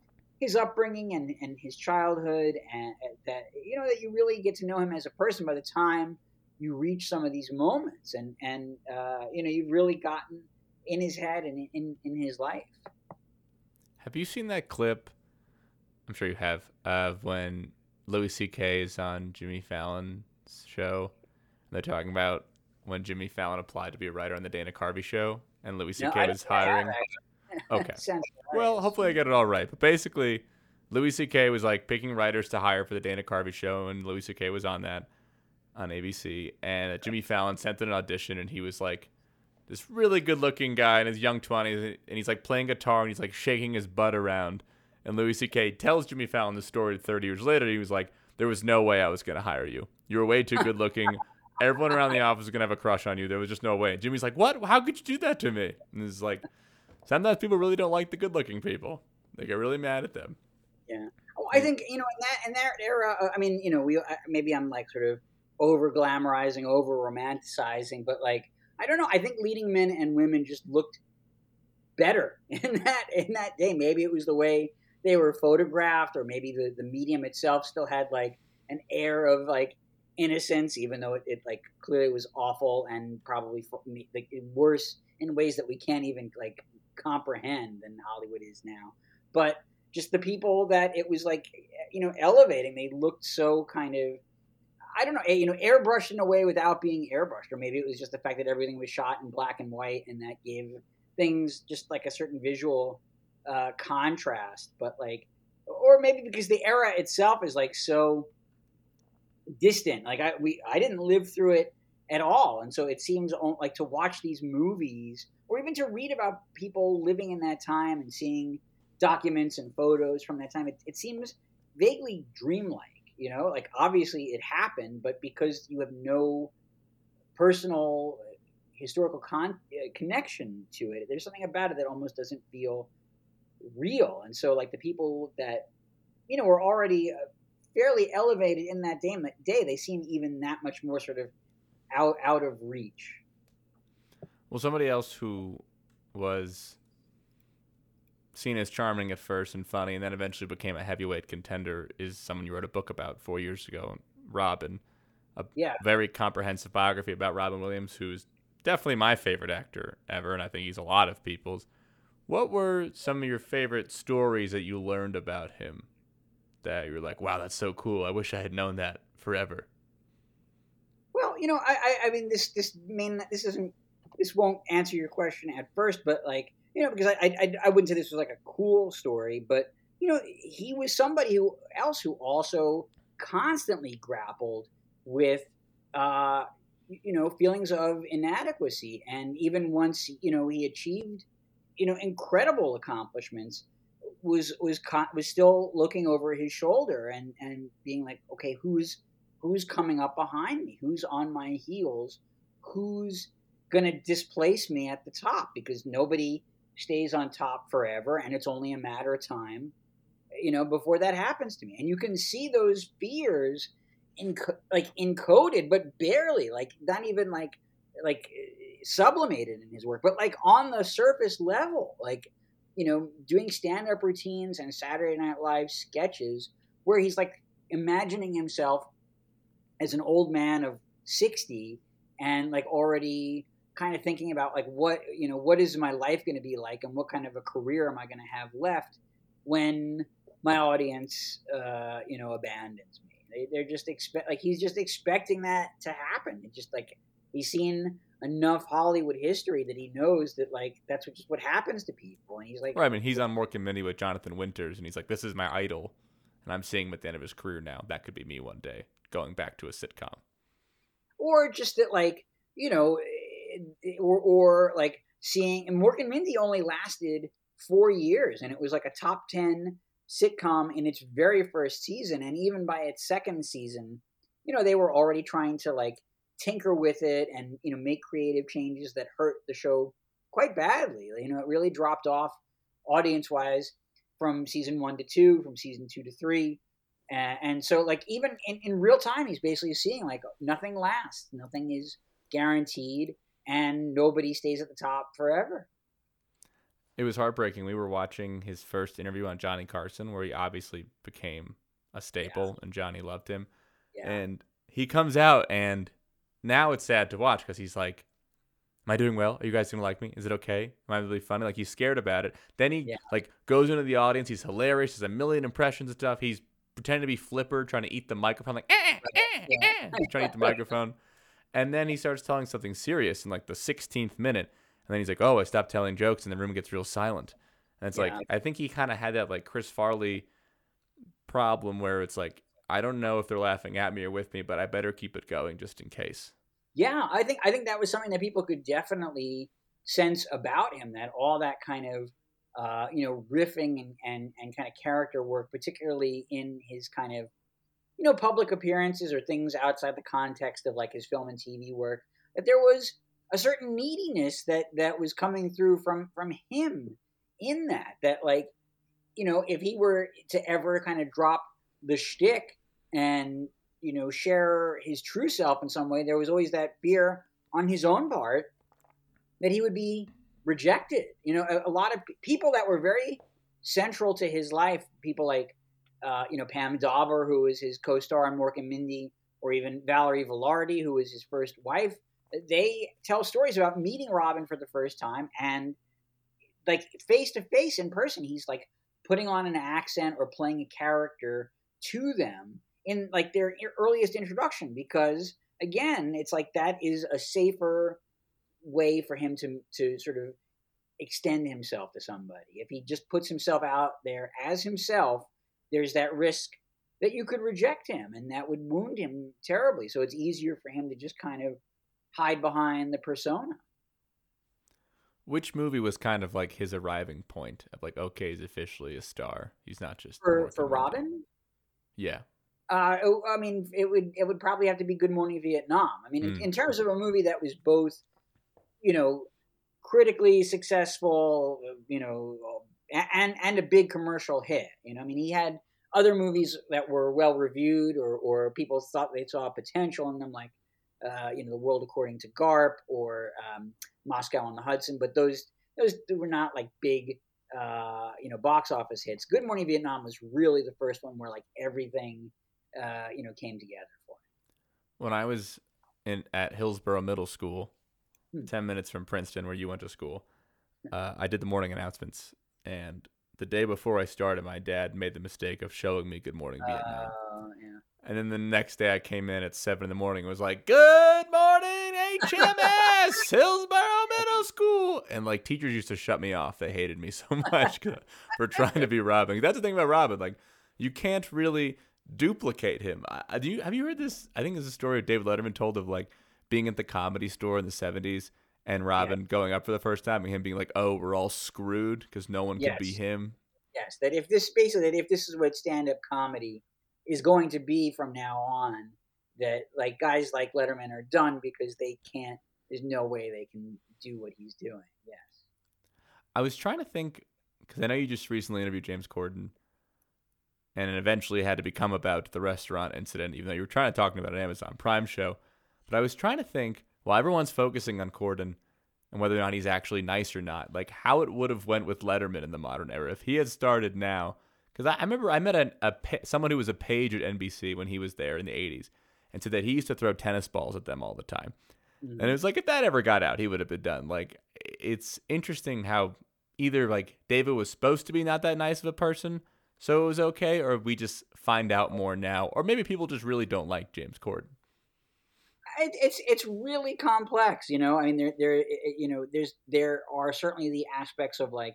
his upbringing and, and his childhood and that, you know, that you really get to know him as a person by the time you reach some of these moments and, and, uh, you know, you've really gotten in his head and in, in his life. Have you seen that clip I'm sure you have, of when Louis C.K. is on Jimmy Fallon's show. And they're talking about when Jimmy Fallon applied to be a writer on the Dana Carvey show, and Louis C.K. No, was hiring. okay. well, hopefully I get it all right. But basically, Louis C.K. was like picking writers to hire for the Dana Carvey show, and Louis C.K. was on that on ABC. And Jimmy Fallon sent in an audition, and he was like this really good-looking guy in his young 20s, and he's like playing guitar, and he's like shaking his butt around and Louis C.K. tells Jimmy Fallon the story 30 years later. He was like, There was no way I was going to hire you. You were way too good looking. Everyone around the office was going to have a crush on you. There was just no way. And Jimmy's like, What? How could you do that to me? And it's like, Sometimes people really don't like the good looking people, they get really mad at them. Yeah. Well, I think, you know, in that, in that era, uh, I mean, you know, we maybe I'm like sort of over glamorizing, over romanticizing, but like, I don't know. I think leading men and women just looked better in that in that day. Maybe it was the way they were photographed, or maybe the, the medium itself still had like an air of like innocence, even though it, it like clearly was awful and probably like, worse in ways that we can't even like comprehend than Hollywood is now. But just the people that it was like, you know, elevating, they looked so kind of, I don't know, you know, airbrushed in a way without being airbrushed, or maybe it was just the fact that everything was shot in black and white, and that gave things just like a certain visual uh, contrast, but like, or maybe because the era itself is like so distant. Like I we I didn't live through it at all, and so it seems like to watch these movies or even to read about people living in that time and seeing documents and photos from that time. It, it seems vaguely dreamlike. You know, like obviously it happened, but because you have no personal historical con- uh, connection to it, there's something about it that almost doesn't feel real. And so, like the people that you know were already uh, fairly elevated in that day, day, they seem even that much more sort of out out of reach. Well, somebody else who was seen as charming at first and funny, and then eventually became a heavyweight contender, is someone you wrote a book about four years ago, Robin. A yeah. very comprehensive biography about Robin Williams, who's definitely my favorite actor ever, and I think he's a lot of people's. What were some of your favorite stories that you learned about him that you're like, wow, that's so cool. I wish I had known that forever. Well, you know, I, I, I mean, this, this main, this isn't, this won't answer your question at first, but like, you know, because I, I, I wouldn't say this was like a cool story, but you know, he was somebody who else who also constantly grappled with, uh, you know, feelings of inadequacy, and even once you know he achieved, you know, incredible accomplishments, was was was still looking over his shoulder and and being like, okay, who's who's coming up behind me? Who's on my heels? Who's going to displace me at the top? Because nobody stays on top forever, and it's only a matter of time, you know, before that happens to me. And you can see those fears, in like encoded, but barely, like not even like like sublimated in his work, but like on the surface level, like you know, doing stand-up routines and Saturday Night Live sketches where he's like imagining himself as an old man of 60 and like already kind of thinking about like what you know what is my life going to be like and what kind of a career am i going to have left when my audience uh, you know abandons me? They, they're just expect like he's just expecting that to happen. It just like he's seen enough hollywood history that he knows that like that's what, just what happens to people and he's like right, i mean he's on more mindy with jonathan winters and he's like this is my idol and i'm seeing him at the end of his career now. That could be me one day going back to a sitcom. Or just that like you know or, or like seeing and Mork and Mindy only lasted four years, and it was like a top ten sitcom in its very first season, and even by its second season, you know, they were already trying to like tinker with it and you know make creative changes that hurt the show quite badly. You know, it really dropped off audience wise from season one to two, from season two to three. And, and so, like, even in, in real time, he's basically seeing like nothing lasts, nothing is guaranteed and nobody stays at the top forever. It was heartbreaking. We were watching his first interview on Johnny Carson, where he obviously became a staple, yeah. and Johnny loved him. Yeah. And he comes out, and now it's sad to watch because he's like, "Am I doing well? Are you guys gonna like me? Is it okay? Am I really funny?" Like he's scared about it. Then he yeah. like goes into the audience. He's hilarious. There's a million impressions and stuff. He's pretending to be Flipper, trying to eat the microphone, like, eh, eh, eh. he's trying to eat the microphone. And then he starts telling something serious in like the 16th minute. And then he's like, oh, I stopped telling jokes. And the room gets real silent. And it's yeah. like, I think he kind of had that like Chris Farley problem where it's like, I don't know if they're laughing at me or with me, but I better keep it going just in case. Yeah, I think I think that was something that people could definitely sense about him. That all that kind of uh, you know riffing and, and and kind of character work, particularly in his kind of you know, public appearances or things outside the context of like his film and TV work, that there was a certain neediness that that was coming through from from him in that. That like, you know, if he were to ever kind of drop the shtick and you know share his true self in some way, there was always that fear on his own part that he would be rejected. You know, a, a lot of people that were very central to his life, people like uh, you know, Pam Dawber, who is his co-star on Mork and Mindy, or even Valerie Velarde, who is his first wife. They tell stories about meeting Robin for the first time and like face to face in person. He's like putting on an accent or playing a character to them in like their earliest introduction because again, it's like that is a safer way for him to to sort of extend himself to somebody. If he just puts himself out there as himself, there's that risk that you could reject him and that would wound him terribly. So it's easier for him to just kind of hide behind the persona. Which movie was kind of like his arriving point of like, okay, he's officially a star. He's not just for for Robin. Yeah. Uh, oh, I mean, it would it would probably have to be Good Morning Vietnam. I mean, mm. in, in terms of a movie that was both, you know, critically successful, you know, and and a big commercial hit. You know, I mean, he had other movies that were well reviewed or or people thought they saw potential in them, like uh, you know, The World According to Garp or um, Moscow on the Hudson. But those those were not like big uh, you know box office hits. Good Morning Vietnam was really the first one where like everything uh, you know came together for him. When I was in at Hillsborough Middle School, hmm. ten minutes from Princeton, where you went to school uh, I did the morning announcements, and the day before I started, my dad made the mistake of showing me Good Morning Vietnam. Uh, yeah. And then the next day I came in at seven in the morning and was like, Good morning, HMS, Hillsborough Middle School. And like teachers used to shut me off. They hated me so much for trying to be Robin. That's the thing about Robin. Like, you can't really duplicate him. I, do you have you heard this? I think there's a story David Letterman told of like being at the comedy store in the 70s and Robin yeah. going up for the first time and him being like, "Oh, we're all screwed because no one yes. could be him." Yes, that if this basically that if this is what stand-up comedy is going to be from now on, that like guys like Letterman are done because they can't. There's no way they can do what he's doing. Yes. I was trying to think because I know you just recently interviewed James Corden, and it eventually had to become about the restaurant incident, even though you were trying to talk about an Amazon Prime show. But I was trying to think while everyone's focusing on Corden and whether or not he's actually nice or not, like how it would have went with Letterman in the modern era if he had started now. Because I, I, remember I met a, a someone who was a page at NBC when he was there in the '80s, and said that he used to throw tennis balls at them all the time. Mm-hmm. And it was like if that ever got out, he would have been done. Like it's interesting how either like David was supposed to be not that nice of a person, so it was okay, or we just find out more now, or maybe people just really don't like James Corden it, it's it's really complex, you know. I mean, there there you know there's there are certainly the aspects of like,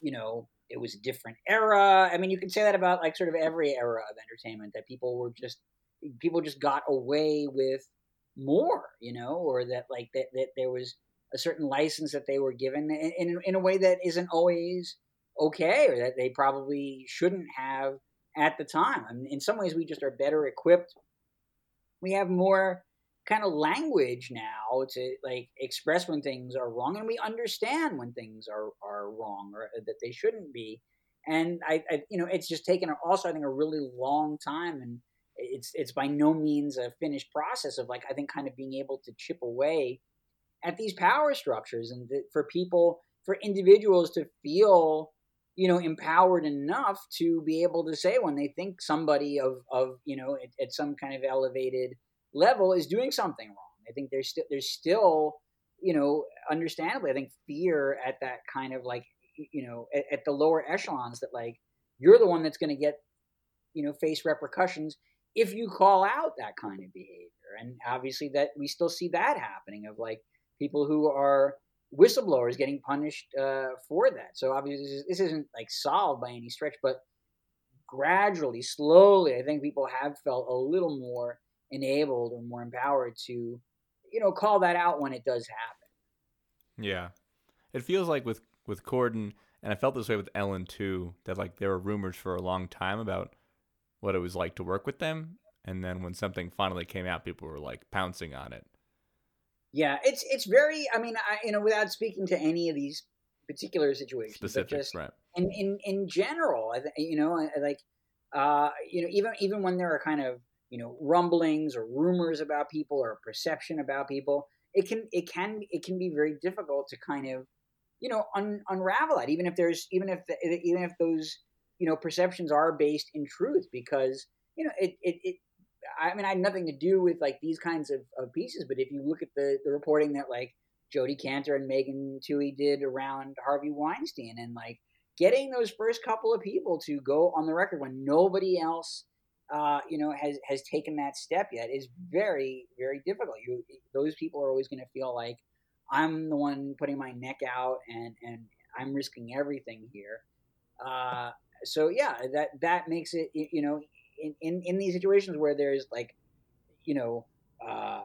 you know, it was a different era. I mean, you can say that about like sort of every era of entertainment that people were just people just got away with more, you know, or that like that that there was a certain license that they were given in in, in a way that isn't always okay, or that they probably shouldn't have at the time. I mean, in some ways, we just are better equipped. We have more kind of language now to like express when things are wrong and we understand when things are are wrong or uh, that they shouldn't be. And I, I you know it's just taken also i think a really long time and it's it's by no means a finished process of like i think kind of being able to chip away at these power structures and for people for individuals to feel you know empowered enough to be able to say when they think somebody of of you know at, at some kind of elevated level is doing something wrong. I think there's still there's still you know understandably I think fear at that kind of like you know at, at the lower echelons that like you're the one that's going to get you know face repercussions if you call out that kind of behavior and obviously that we still see that happening of like people who are whistleblowers getting punished uh, for that so obviously this isn't like solved by any stretch but gradually slowly i think people have felt a little more enabled or more empowered to, you know, call that out when it does happen. Yeah, it feels like with with Corden, and I felt this way with Ellen too. That like there were rumors for a long time about what it was like to work with them, and then when something finally came out, people were like pouncing on it. Yeah, it's it's very. I mean, I you know, without speaking to any of these particular situations, specifics, right? In in in general, I you know, like uh, you know, even even when there are kind of you know rumblings or rumors about people or perception about people it can it can it can be very difficult to kind of you know un, unravel that even if there's even if even if those you know perceptions are based in truth because you know it it, it I mean, I had nothing to do with like these kinds of, of pieces, but if you look at the, the reporting that like Jodi Kantor and Megan Twohey did around Harvey Weinstein and like getting those first couple of people to go on the record when nobody else uh, you know, has has taken that step yet is very very difficult. You those people are always going to feel like I'm the one putting my neck out and and I'm risking everything here. Uh, so yeah, that that makes it you know in, in, in these situations where there's like you know uh,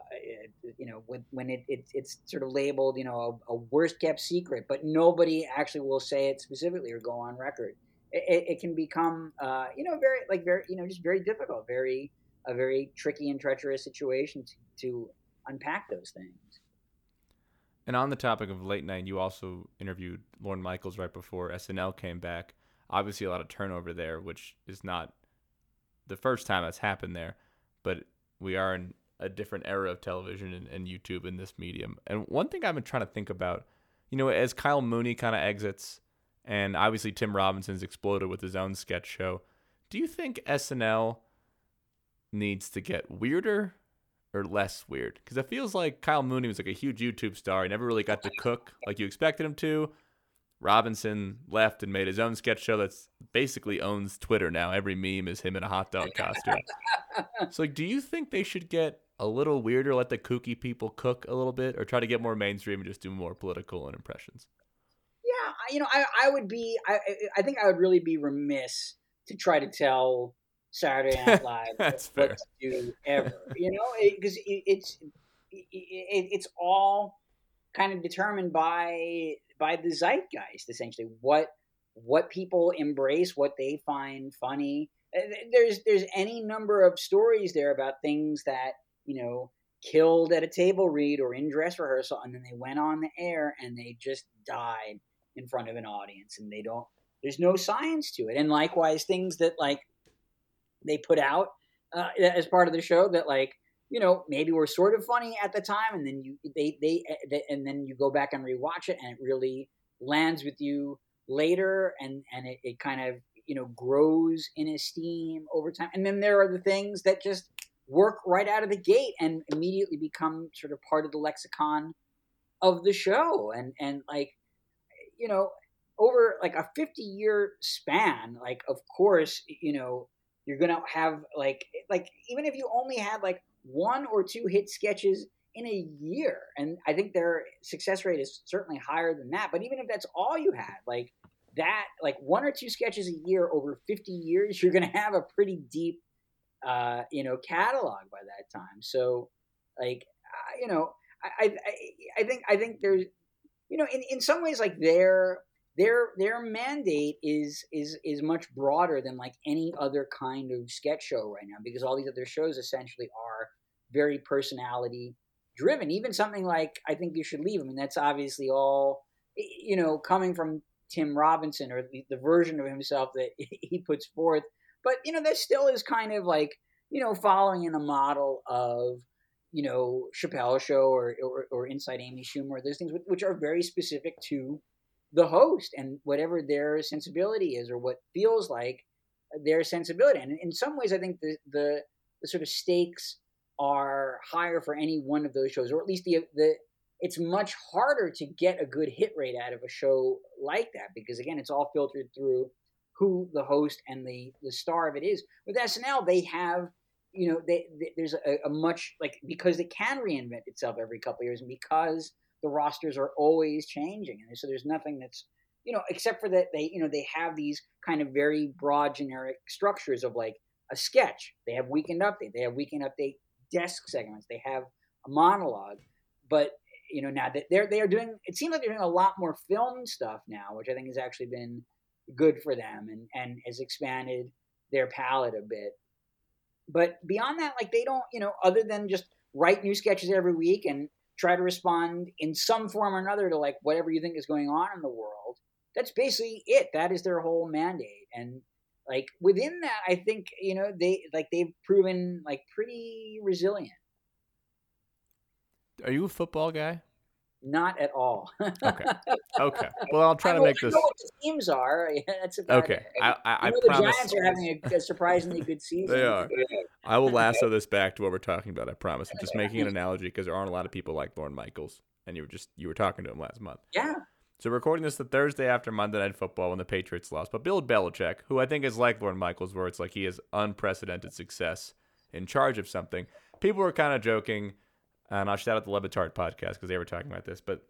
you know when when it, it, it's sort of labeled you know a, a worst kept secret, but nobody actually will say it specifically or go on record it, it can become uh, you know very like very you know just very difficult, very a very tricky and treacherous situation to, to unpack those things. And on the topic of late night, you also interviewed Lorne Michaels right before SNL came back. Obviously, a lot of turnover there, which is not the first time that's happened there, but we are in a different era of television and, and YouTube in this medium. And one thing I've been trying to think about, you know, as Kyle Mooney kind of exits, and obviously Tim Robinson's exploded with his own sketch show. Do you think SNL needs to get weirder or less weird? Because it feels like Kyle Mooney was like a huge YouTube star. He never really got to cook like you expected him to. Robinson left and made his own sketch show that's basically owns Twitter now. Every meme is him in a hot dog costume. so, like, do you think they should get a little weirder, let the kooky people cook a little bit, or try to get more mainstream and just do more political and impressions? You know, I, I would be, I, I think I would really be remiss to try to tell Saturday Night Live That's what fair. to do ever, you know, because it, it's it, it, it's all kind of determined by by the zeitgeist, essentially. What what people embrace, what they find funny. Uh, There's there's any number of stories there about things that you know killed at a table read or in dress rehearsal, and then they went on the air and they just died in front of an audience, and they don't. There's no science to it, and likewise things that like they put out uh, as part of the show that like you know maybe were sort of funny at the time, and then you they, they and then you go back and rewatch it, and it really lands with you later, and and it, it kind of you know grows in esteem over time, and then there are the things that just work right out of the gate and immediately become sort of part of the lexicon of the show, and and like you know over like a 50 year span like of course you know you're gonna have like like even if you only had like one or two hit sketches in a year and i think their success rate is certainly higher than that but even if that's all you had like that like one or two sketches a year over 50 years you're gonna have a pretty deep uh you know catalog by that time. So like uh, you know I, I i think i think there's you know in, in some ways like their their their mandate is is is much broader than like any other kind of sketch show right now because all these other shows essentially are very personality driven. Even something like i think you should leave. I mean that's obviously all you know coming from tim robinson or the, the version of himself that he puts forth. But you know that still is kind of like you know following in a model of you know chappelle show or or, or inside amy schumer those things which, are very specific to the host and whatever their sensibility is or what feels like their sensibility. And in some ways, I think the, the, the sort of stakes are higher for any one of those shows, or at least the, the it's much harder to get a good hit rate out of a show like that because again, it's all filtered through who the host and the the star of it is. With SNL, they have you know they, they there's a, a much like because it can reinvent itself every couple years and because the rosters are always changing and so there's nothing that's you know except for that they you know they have these kind of very broad generic structures of like a sketch. They have weekend update they have weekend update desk segments they have a monologue but you know now that they're they're doing it seems like they're doing a lot more film stuff now which i think has actually been good for them and and has expanded their palette a bit but beyond that like they don't you know other than just write new sketches every week and try to respond in some form or another to like whatever you think is going on in the world. That's basically it. That is their whole mandate. And like within that, I think, you know, they like they've proven like pretty resilient. Are you a football guy? Not at all. Okay. Okay. Well, I'll try I to know, make I this. know what the teams are. That's about Okay. it. I, I, I I know the. Giants are having a, a surprisingly good season. They are. I will lasso this back to what we're talking about. I promise. I'm just making an analogy because there aren't a lot of people like Lorne Michaels, and you were just you were talking to him last month. Yeah. So we're recording this the Thursday after Monday Night Football when the Patriots lost. But Bill Belichick, who I think is like Lorne Michaels, where it's like he has unprecedented success in charge of something. People were kind of joking, and I'll shout out the Le Batard podcast because they were talking about this, but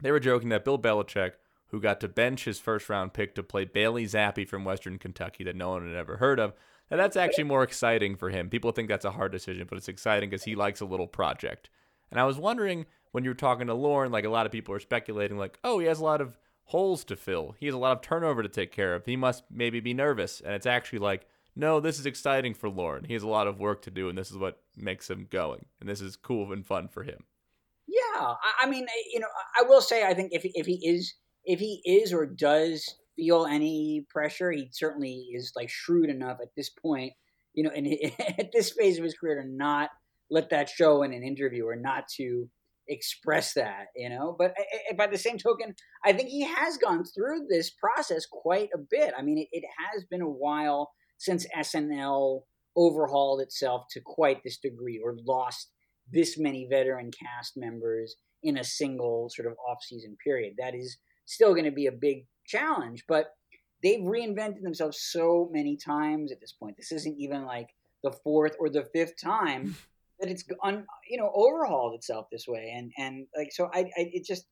they were joking that Bill Belichick, who got to bench his first round pick to play Bailey Zappe from Western Kentucky that no one had ever heard of, that that's actually more exciting for him. People think that's a hard decision, but it's exciting because he likes a little project. And I was wondering when you were talking to Lorne, like a lot of people are speculating, like, oh, he has a lot of holes to fill. He has a lot of turnover to take care of. He must maybe be nervous. And it's actually like, no, this is exciting for Lorne. He has a lot of work to do, and this is what makes him going. And this is cool and fun for him. Yeah, I, mean, you know, I will say, I think if if he is if he is or does feel any pressure, he certainly is like shrewd enough at this point, you know, and at this phase of his career to not let that show in an interview or not to express that, you know. But by the same token, I think he has gone through this process quite a bit. I mean, it, it has been a while since SNL overhauled itself to quite this degree or lost this many veteran cast members in a single sort of off-season period. That is still going to be a big challenge. But they've reinvented themselves so many times at this point. This isn't even like the fourth or the fifth time that it's un, you know overhauled itself this way. And and like so, I, I it just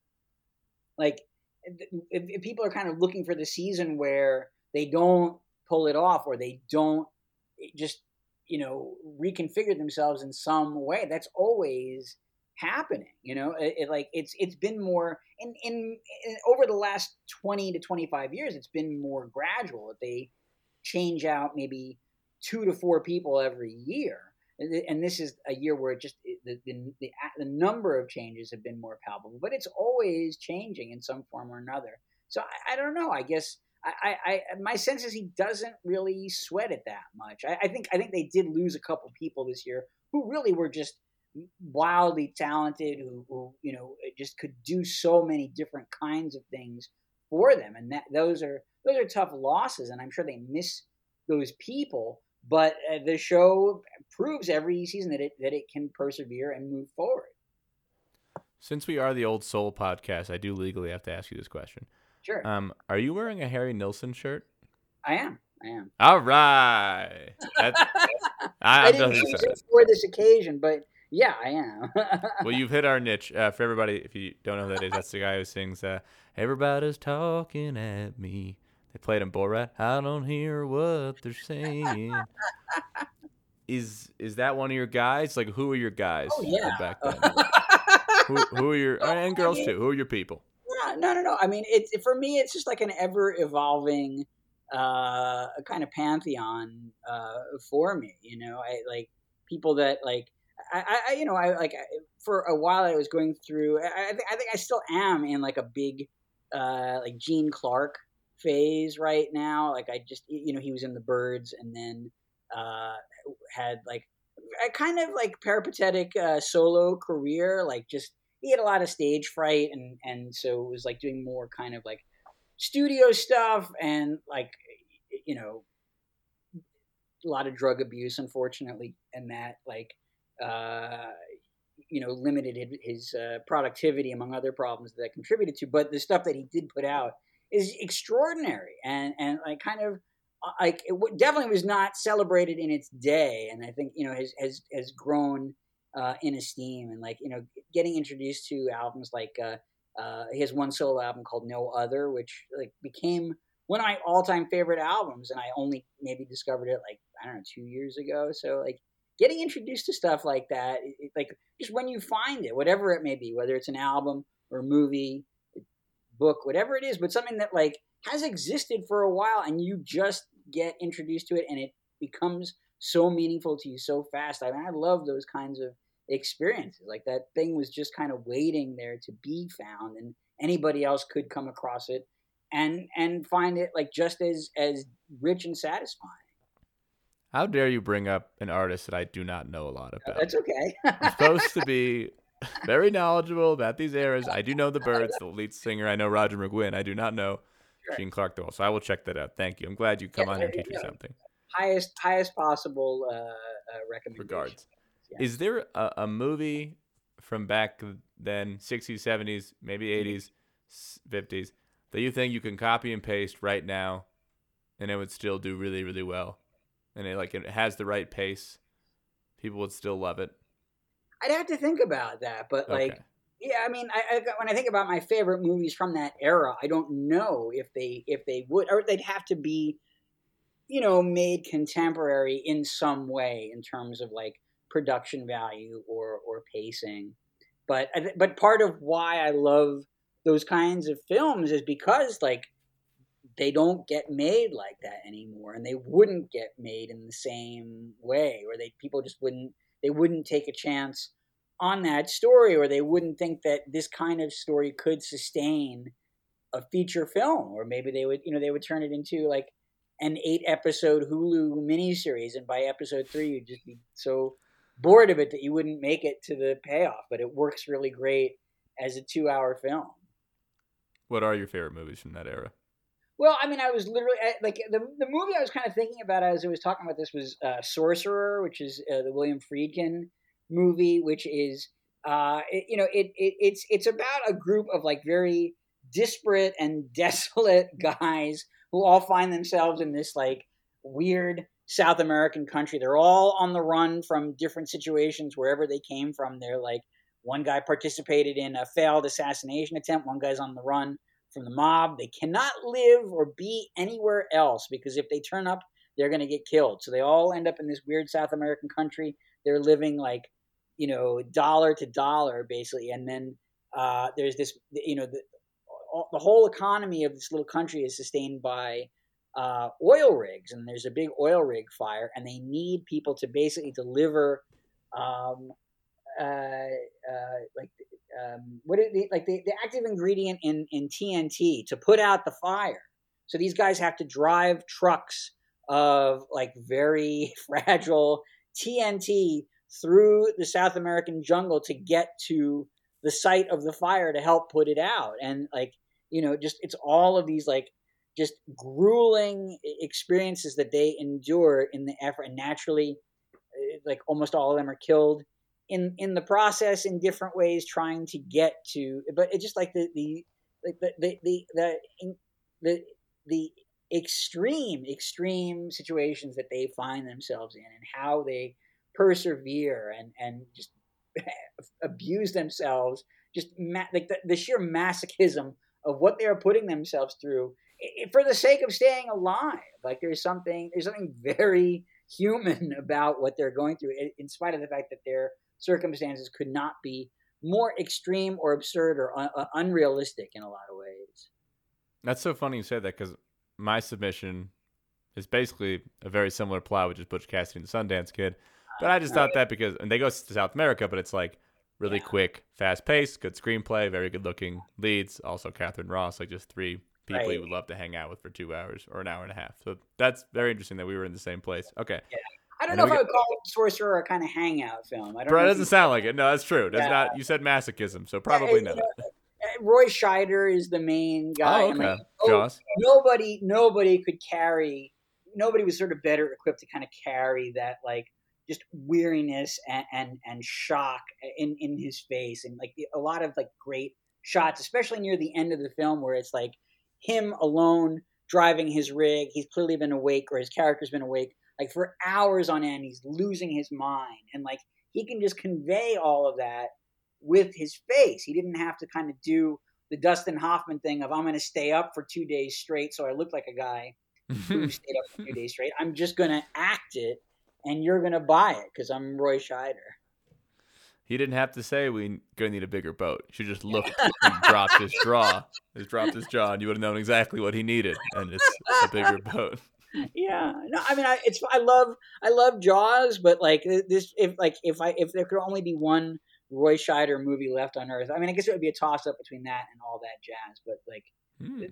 like if, if people are kind of looking for the season where they don't pull it off or they don't eh, just you know reconfigure themselves in some way. That's always happening you know? It, it, like it's it's been more in, in, in over the last 20 to 25 years it's been more gradual. They change out maybe two to four people every year. And this is a year where it just the, the, the, the number of changes have been more palpable but it's always changing in some form or another. So i, I don't know. I guess I, I, my sense is he doesn't really sweat it that much. I, I, think I think they did lose a couple people this year who really were just wildly talented, who, who you know just could do so many different kinds of things for them, and that those are those are tough losses, and I'm sure they miss those people. But uh, the show proves every season that it that it can persevere and move forward. Since we are the old soul podcast, I do legally have to ask you this question. Sure. Um, are you wearing a Harry Nilsson shirt? I am. I am. All right. That's, I, I didn't it for this occasion, but yeah, I am. well, you've hit our niche. Uh, for everybody, if you don't know who that is, that's the guy who sings uh, "Everybody's talking at me." They played in Borat. I don't hear what they're saying. is is that one of your guys? Like, who are your guys? Oh yeah. Back then. who, who are your and girls too? Who are your people? No, no, no. I mean, it's for me, it's just like an ever evolving uh, kind of pantheon uh, for me. You know, I like people that like I, I you know, I like for a while I was going through. I, think I think I still am in like a big uh, like Gene Clark phase right now. Like I just you know he was in the Byrds and then uh, had like a kind of like peripatetic uh, solo career, like just he had a lot of stage fright and and so it was like doing more kind of like studio stuff and like you know a lot of drug abuse unfortunately and that like uh you know limited his uh, productivity among other problems that contributed to but the stuff that he did put out is extraordinary and and like kind of uh, like it definitely was not celebrated in its day and i think you know has has has grown uh, in esteem and like you know getting introduced to albums like uh, uh, he has one solo album called No Other, which like became one of my all time favorite albums, and I only maybe discovered it like I don't know two years ago. So like getting introduced to stuff like that, it, like just when you find it, whatever it may be, whether it's an album or a movie, book, whatever it is, but something that like has existed for a while, and you just get introduced to it, and it becomes so meaningful to you so fast. I mean, I love those kinds of experiences. Like that thing was just kind of waiting there to be found, and anybody else could come across it and and find it like just as as rich and satisfying. How dare you bring up an artist that I do not know a lot about? That's okay. I'm supposed to be very knowledgeable about these eras. I do know the Byrds, the lead singer. I know Roger McGuinn. I do not know sure. Gene Clark though, so I will check that out. Thank you. I'm glad you come yeah, on here and teach me something. Highest highest possible uh, uh, recommendation. Regards. Is there a, a movie from back then, 60s, 70s, maybe mm-hmm. 80s, 50s, that you think you can copy and paste right now and it would still do really, really well? And it like it has the right pace. People would still love it. I'd have to think about that, but like okay. Yeah, I mean, I, I, when I think about my favorite movies from that era, I don't know if they if they would or they'd have to be, you know, made contemporary in some way in terms of like production value or or pacing. But but part of why I love those kinds of films is because like they don't get made like that anymore and they wouldn't get made in the same way or they people just wouldn't they wouldn't take a chance on that story or they wouldn't think that this kind of story could sustain a feature film or maybe they would you know they would turn it into like an eight episode Hulu miniseries and by episode 3 you'd just be so bored of it that you wouldn't make it to the payoff, but it works really great as a two hour film. What are your favorite movies from that era? Well, I mean, I was literally like the the movie I was kind of thinking about as I was talking about this was uh, Sorcerer, which is uh, the William Friedkin movie, which is uh, it, you know it, it it's it's about a group of like very disparate and desolate guys who all find themselves in this like weird South American country. They're all on the run from different situations wherever they came from. They're like one guy participated in a failed assassination attempt, one guy's on the run from the mob. They cannot live or be anywhere else because if they turn up, they're going to get killed. So they all end up in this weird South American country. They're living like, you know, dollar to dollar basically. And then uh, there's this, you know, the, the whole economy of this little country is sustained by uh, oil rigs, and there's a big oil rig fire, and they need people to basically deliver, um, uh, uh, like um, what is the, like the, the active ingredient in in TNT to put out the fire. So these guys have to drive trucks of like very fragile TNT through the South American jungle to get to the site of the fire to help put it out. And like, you know, just it's all of these like just grueling experiences that they endure in the effort and naturally eh, like almost all of them are killed in in the process in different ways trying to get to but it's just like the the like the the the the, the, the extreme extreme situations that they find themselves in and how they persevere and and just abuse themselves just ma- like the, the sheer masochism of what they are putting themselves through for the sake of staying alive. Like there's something there's something very human about what they're going through, in spite of the fact that their circumstances could not be more extreme or absurd or un- uh, unrealistic in a lot of ways. That's so funny you say that because my submission is basically a very similar plot, which is Butch Cassidy and the Sundance Kid. But I just thought that because and they go to South America, but it's like really yeah. quick, fast paced, good screenplay, very good looking leads. Also Katharine Ross, like just three people right. you would love to hang out with for two hours or an hour and a half. So that's very interesting that we were in the same place. Okay. Yeah. I don't know if I would call it Sorcerer a kind of hangout film. I don't. Bro, it doesn't sound like it. No, that's true. That's yeah. not. You said masochism, so probably yeah, not. Know, Roy Scheider is the main oh, guy. Oh, okay. Oh, nobody, nobody could carry. Nobody was sort of better equipped to kind of carry that like just weariness and, and and shock in in his face and like a lot of like great shots, especially near the end of the film where it's like him alone driving his rig. He's clearly been awake, or his character's been awake, like for hours on end. He's losing his mind, and like he can just convey all of that with his face. He didn't have to kind of do the Dustin Hoffman thing of I'm going to stay up for two days straight, so I look like a guy who stayed up for two days straight. I'm just going to act it, and you're going to buy it because I'm Roy Scheider. He didn't have to say we gonna need a bigger boat. He just looked and dropped his jaw. Just dropped his jaw, and you would have known exactly what he needed, and it's a bigger boat. Yeah, no, I mean, I, it's I love I love Jaws, but like this, if like if I if there could only be one Roy Scheider movie left on Earth, I mean, I guess it would be a toss up between that and all that jazz. But like, mm.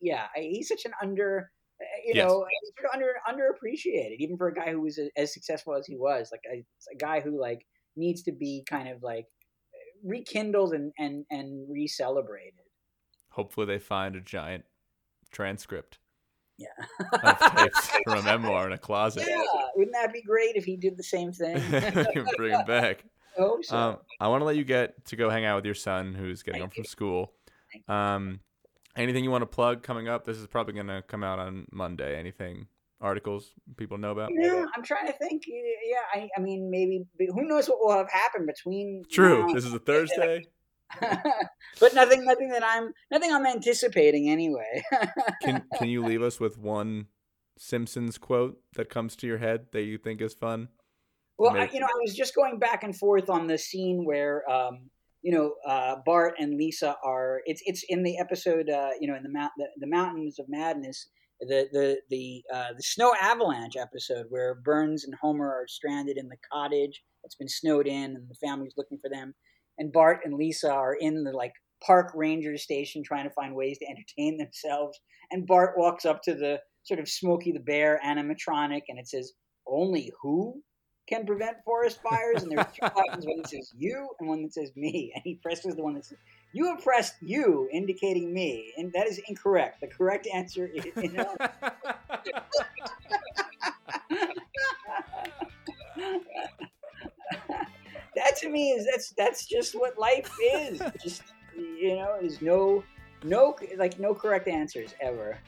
yeah, he's such an under uh, you yes. know, sort of under underappreciated, even for a guy who was as successful as he was. Like a, a guy who like needs to be kind of like rekindled and and and re-celebrated. Hopefully, they find a giant transcript. Yeah, of tapes from a memoir in a closet. Yeah, wouldn't that be great if he did the same thing? Bring him back. So. Um, I want to let you get to go hang out with your son, who's getting Thank home you. from school. Um, anything you want to plug coming up? This is probably going to come out on Monday. Anything articles people know about? Yeah, I'm trying to think. Yeah, I, I mean, maybe who knows what will have happened between. True. Now. This is a Thursday. but nothing, nothing that I'm, nothing I'm anticipating anyway. can Can you leave us with one Simpsons quote that comes to your head that you think is fun? Well, I, you know, I was just going back and forth on the scene where, um, you know, uh, Bart and Lisa are. It's it's in the episode, uh, you know, in the mount the, the mountains of madness the the the uh, the snow avalanche episode where Burns and Homer are stranded in the cottage that's been snowed in, and the family's looking for them, and Bart and Lisa are in the like park ranger station trying to find ways to entertain themselves, and Bart walks up to the sort of Smokey the Bear animatronic, and it says, "Only who can prevent forest fires?" And there's two buttons, one that says "you" and one that says "me," and he presses the one that says you have pressed you, indicating me, and that is incorrect. The correct answer is. You know, that to me is that's that's just what life is. Just you know, there's no No, like no correct answers ever.